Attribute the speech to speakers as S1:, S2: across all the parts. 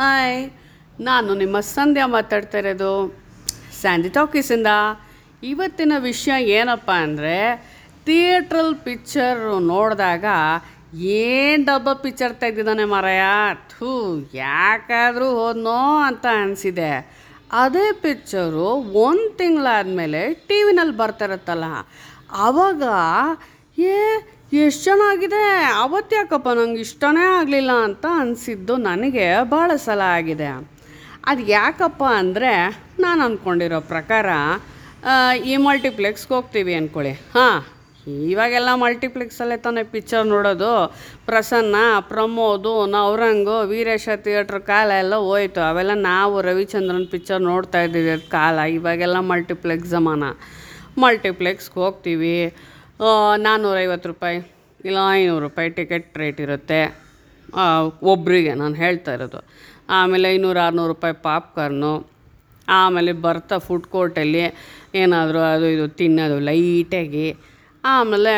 S1: Hi ನಾನು ನಿಮ್ಮ ಸಂಧ್ಯಾ ಮಾತಾಡ್ತಾ ಇರೋದು. ಸ್ಯಾಂಡಿ ಟಾಕೀಸಿಂದ ಇವತ್ತಿನ ವಿಷಯ ಏನಪ್ಪ ಅಂದರೆ ಥಿಯೇಟ್ರಲ್ ಪಿಕ್ಚರ್ ನೋಡಿದಾಗ ಏನು ಡಬ್ಬ ಪಿಕ್ಚರ್ ತೆಗ್ದಿದ್ದಾನೆ ಮರಯ? ಥೂ, ಯಾಕಾದರೂ ಹೋದ್ನೋ ಅಂತ ಅನಿಸಿದೆ. ಅದೇ ಪಿಕ್ಚರು ಒಂದು ತಿಂಗಳಾದಮೇಲೆ ಟಿ ವಿನಲ್ಲಿ ಬರ್ತಿರತ್ತಲ್ಲ ಆವಾಗ ಏ ಎಷ್ಟು ಚೆನ್ನಾಗಿದೆ ಅವತ್ತು ಯಾಕಪ್ಪ ನಂಗೆ ಇಷ್ಟನೇ ಆಗಲಿಲ್ಲ ಅಂತ ಅನಿಸಿದ್ದು ನನಗೆ ಭಾಳ ಸಲ ಆಗಿದೆ. ಅದು ಯಾಕಪ್ಪ ಅಂದರೆ ನಾನು ಅಂದ್ಕೊಂಡಿರೋ ಪ್ರಕಾರ ಈ ಮಲ್ಟಿಪ್ಲೆಕ್ಸ್ಗೆ ಹೋಗ್ತೀವಿ ಅಂದ್ಕೊಳ್ಳಿ ಹಾಂ, ಇವಾಗೆಲ್ಲ ಮಲ್ಟಿಪ್ಲೆಕ್ಸಲ್ಲೇ ತಾನೇ ಪಿಕ್ಚರ್ ನೋಡೋದು. ಪ್ರಸನ್ನ, ಪ್ರಮೋದು, ನವರಂಗು, ವೀರೇಶ ಥಿಯೇಟ್ರ್ ಕಾಲ ಎಲ್ಲ ಹೋಯ್ತು. ಅವೆಲ್ಲ ನಾವು ರವಿಚಂದ್ರನ್ ಪಿಕ್ಚರ್ ನೋಡ್ತಾ ಇದ್ದೀವಿ ಕಾಲ. ಇವಾಗೆಲ್ಲ ಮಲ್ಟಿಪ್ಲೆಕ್ಸ್ ಜಮಾನ. ಮಲ್ಟಿಪ್ಲೆಕ್ಸ್ಗೆ ಹೋಗ್ತೀವಿ. ನಾನ್ನೂರೈವತ್ತು ರೂಪಾಯಿ ಇಲ್ಲ ಐನೂರು ರೂಪಾಯಿ ಟಿಕೆಟ್ ರೇಟ್ ಇರುತ್ತೆ. ಒಬ್ಬರಿಗೆ ನಾನು ಹೇಳ್ತಾ ಇರೋದು. ಆಮೇಲೆ ಐನೂರು ಆರುನೂರು ರೂಪಾಯಿ ಪಾಪ್ಕಾರ್ನು ಆಮೇಲೆ ಬರ್ತಾ ಫುಡ್ ಕೋರ್ಟಲ್ಲಿ ಏನಾದರೂ ಅದು ಇದು ತಿನ್ನೋದು ಲೈಟಾಗಿ ಆಮೇಲೆ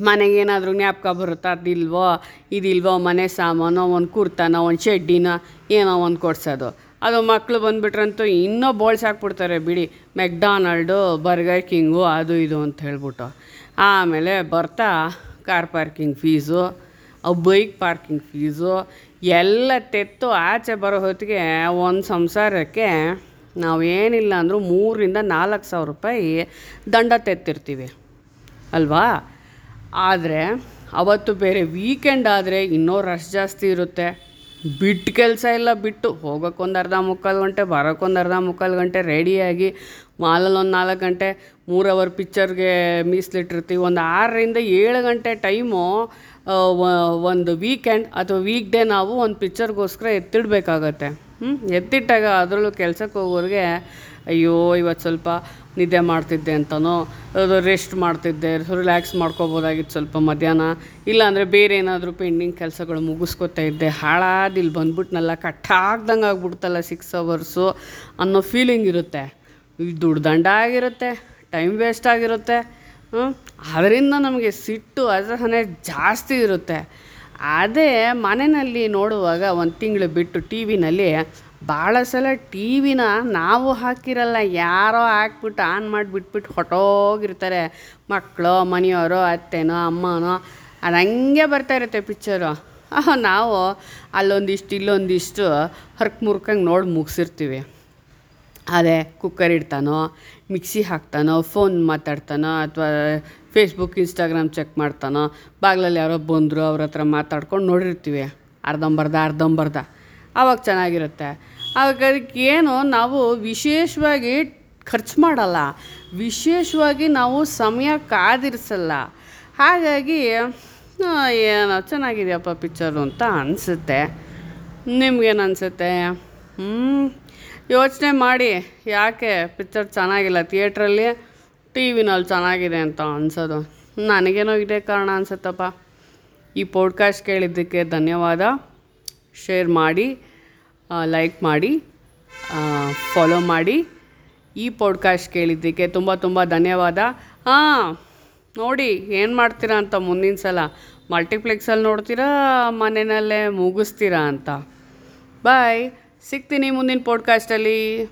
S1: ಮನೆಗೆ ಏನಾದರೂ ಜ್ಞಾಪಕ ಬರುತ್ತಾ ಅದಿಲ್ವೋ ಇದಿಲ್ವೋ ಮನೆ ಸಾಮಾನು, ಒಂದು ಕುರ್ತಾನೋ, ಒಂದು ಶೆಡ್ಡಿನೋ, ಏನೋ ಒಂದು ಕೊಡ್ಸೋದು. ಅದು ಮಕ್ಕಳು ಬಂದುಬಿಟ್ರಂತೂ ಇನ್ನೂ ಬೋಳ್ಸಾಕ್ಬಿಡ್ತಾರೆ ಬಿಡಿ. ಮೆಕ್ಡಾನಲ್ಡು, ಬರ್ಗರ್ ಕಿಂಗು, ಅದು ಇದು ಅಂತ ಹೇಳ್ಬಿಟ್ಟು. ಆಮೇಲೆ ಬರ್ತಾ car parking fees bike parking fees, ಎಲ್ಲ ತೆತ್ತು ಆಚೆ ಬರೋ ಹೊತ್ತಿಗೆ ಒಂದು ಸಂಸಾರಕ್ಕೆ ನಾವು ಏನಿಲ್ಲ ಅಂದರೂ ಮೂರರಿಂದ ನಾಲ್ಕು ಸಾವಿರ ರೂಪಾಯಿ ದಂಡ ತೆತ್ತಿರ್ತೀವಿ. ಅಲ್ವಾ? ಆದರೆ ಅವತ್ತು ಬೇರೆ ವೀಕೆಂಡ್ ಆದರೆ ಇನ್ನೂ ರಶ್ ಜಾಸ್ತಿ ಇರುತ್ತೆ. ಬಿಟ್ಟು ಕೆಲಸ ಇಲ್ಲ, ಬಿಟ್ಟು ಹೋಗೋಕ್ಕೊಂದು ಅರ್ಧ ಮುಕ್ಕಾಲು ಗಂಟೆ, ಬರೋಕ್ಕೊಂದು ಅರ್ಧ ಮುಕ್ಕಾಲು ಗಂಟೆ ರೆಡಿಯಾಗಿ ಮಾಲಲ್ಲಿ ಒಂದು ನಾಲ್ಕು ಗಂಟೆ ಮೂರು ಅವರ್ ಪಿಕ್ಚರ್ಗೆ ಮೀಸಲಿಟ್ಟಿರ್ತೀವಿ. ಒಂದು ಆರರಿಂದ ಏಳು ಗಂಟೆ ಟೈಮು ಒಂದು ವೀಕೆಂಡ್ ಅಥವಾ ವೀಕ್ ಡೇ ನಾವು ಒಂದು ಪಿಕ್ಚರ್ಗೋಸ್ಕರ ಎತ್ತಿಡಬೇಕಾಗತ್ತೆ. ಹ್ಞೂ ಎತ್ತಿಟ್ಟಾಗ ಅದರಲ್ಲೂ ಕೆಲ್ಸಕ್ಕೆ ಹೋಗೋರಿಗೆ, ಅಯ್ಯೋ ಇವತ್ತು ಸ್ವಲ್ಪ ನಿದ್ದೆ ಮಾಡ್ತಿದ್ದೆ ಅಂತನೋ, ಅದು ರೆಸ್ಟ್ ಮಾಡ್ತಿದ್ದೆ ರಿಲ್ಯಾಕ್ಸ್ ಮಾಡ್ಕೋಬೋದಾಗಿತ್ತು ಸ್ವಲ್ಪ ಮಧ್ಯಾಹ್ನ, ಇಲ್ಲಾಂದರೆ ಬೇರೆ ಏನಾದರೂ ಪೆಂಡಿಂಗ್ ಕೆಲಸಗಳು ಮುಗಿಸ್ಕೊತಾ ಇದ್ದೆ, ಹಾಳಾದ ಇಲ್ಲಿ ಬಂದ್ಬಿಟ್ನಲ್ಲ ಕಟ್ಟಾಗ್ದಂಗೆ ಆಗ್ಬಿಡ್ತಲ್ಲ ಸಿಕ್ಸ್ ಅವರ್ಸು ಅನ್ನೋ ಫೀಲಿಂಗ್ ಇರುತ್ತೆ. ಈ ದುಡ್ಡು ದಂಡ ಆಗಿರುತ್ತೆ ಟೈಮ್ ವೇಸ್ಟ್ ಆಗಿರುತ್ತೆ ಅದರಿಂದ ನಮಗೆ ಸಿಟ್ಟು, ಅಸಹನೆ ಜಾಸ್ತಿ ಇರುತ್ತೆ. ಅದೇ ಮನೆಯಲ್ಲಿ ನೋಡುವಾಗ ಒಂದು ತಿಂಗಳು ಬಿಟ್ಟು ಟಿ ವಿನಲ್ಲಿ ಭಾಳ ಸಲ ಟಿ ವಿನ ನಾವು ಹಾಕಿರಲ್ಲ, ಯಾರೋ ಹಾಕ್ಬಿಟ್ಟು ಆನ್ ಮಾಡಿಬಿಟ್ಬಿಟ್ಟು ಹೊಟ್ಟೋಗಿರ್ತಾರೆ ಮಕ್ಕಳು, ಮನೆಯವರು, ಅತ್ತೆನೋ, ಅಮ್ಮನೋ, ಅದು ಹಂಗೆ ಬರ್ತಾ ಇರುತ್ತೆ ಪಿಕ್ಚರು ನಾವು ಅಲ್ಲೊಂದಿಷ್ಟು ಇಲ್ಲೊಂದಿಷ್ಟು ಹರ್ಕ್ ಮುರ್ಕಂಗೆ ನೋಡಿ ಮುಗಿಸಿರ್ತೀವಿ. ಅದೇ ಕುಕ್ಕರ್ ಇಡ್ತಾನೋ ಮಿಕ್ಸಿ ಹಾಕ್ತಾನೋ ಫೋನ್ ಮಾತಾಡ್ತಾನೋ ಅಥವಾ ಫೇಸ್ಬುಕ್ ಇನ್ಸ್ಟಾಗ್ರಾಮ್ ಚೆಕ್ ಮಾಡ್ತಾನೋ, ಬಾಗ್ಲಲ್ಲಿ ಯಾರೋ ಬಂದರು ಅವ್ರ ಹತ್ರ ಮಾತಾಡ್ಕೊಂಡು ನೋಡಿರ್ತೀವಿ, ಅರ್ಧಂಬರ್ಧ ಅರ್ಧಂಬರ್ಧ. ಆವಾಗ ಚೆನ್ನಾಗಿರುತ್ತೆ. ಆವಾಗ ಅದಕ್ಕೆ ಏನು, ನಾವು ವಿಶೇಷವಾಗಿ ಖರ್ಚು ಮಾಡಲ್ಲ, ವಿಶೇಷವಾಗಿ ನಾವು ಸಮಯ ಕಾದಿರಿಸಲ್ಲ. ಹಾಗಾಗಿ ಏನೋ ಚೆನ್ನಾಗಿದೆಯಪ್ಪ ಪಿಕ್ಚರು ಅಂತ ಅನಿಸುತ್ತೆ. ನಿಮ್ಗೇನು ಅನಿಸುತ್ತೆ? ಹ್ಞೂ ಯೋಚನೆ ಮಾಡಿ, ಯಾಕೆ ಪಿಕ್ಚರ್ ಚೆನ್ನಾಗಿಲ್ಲ? ಥಿಯೇಟ್ರಲ್ಲಿ ಟಿ ವಿನಲ್ಲಿ ಚೆನ್ನಾಗಿದೆ ಅಂತ ಅನ್ಸೋದು. ನನಗೇನೋ ಇದೇ ಕಾರಣ ಅನ್ಸುತ್ತಪ್ಪ. ಈ ಪೋಡ್ಕಾಸ್ಟ್ ಕೇಳಿದ್ದಕ್ಕೆ ಧನ್ಯವಾದ. ಶೇರ್ ಮಾಡಿ ಲೈಕ್ ಮಾಡಿ ಫಾಲೋ ಮಾಡಿ. ಈ ಪಾಡ್ಕಾಸ್ಟ್ ಕೇಳಿದ್ದಕ್ಕೆ ತುಂಬ ತುಂಬ ಧನ್ಯವಾದ. ಹಾಂ ನೋಡಿ, ಏನು ಮಾಡ್ತೀರಾ ಅಂತ ಮುಂದಿನ ಸಲ? ಮಲ್ಟಿಪ್ಲೆಕ್ಸಲ್ಲಿ ನೋಡ್ತೀರಾ, ಮನೆಯಲ್ಲೇ ಮುಗಿಸ್ತೀರಾ ಅಂತ. ಬಾಯ್ ಸಿಗ್ತೀನಿ ಮುಂದಿನ ಪಾಡ್ಕಾಸ್ಟಲ್ಲಿ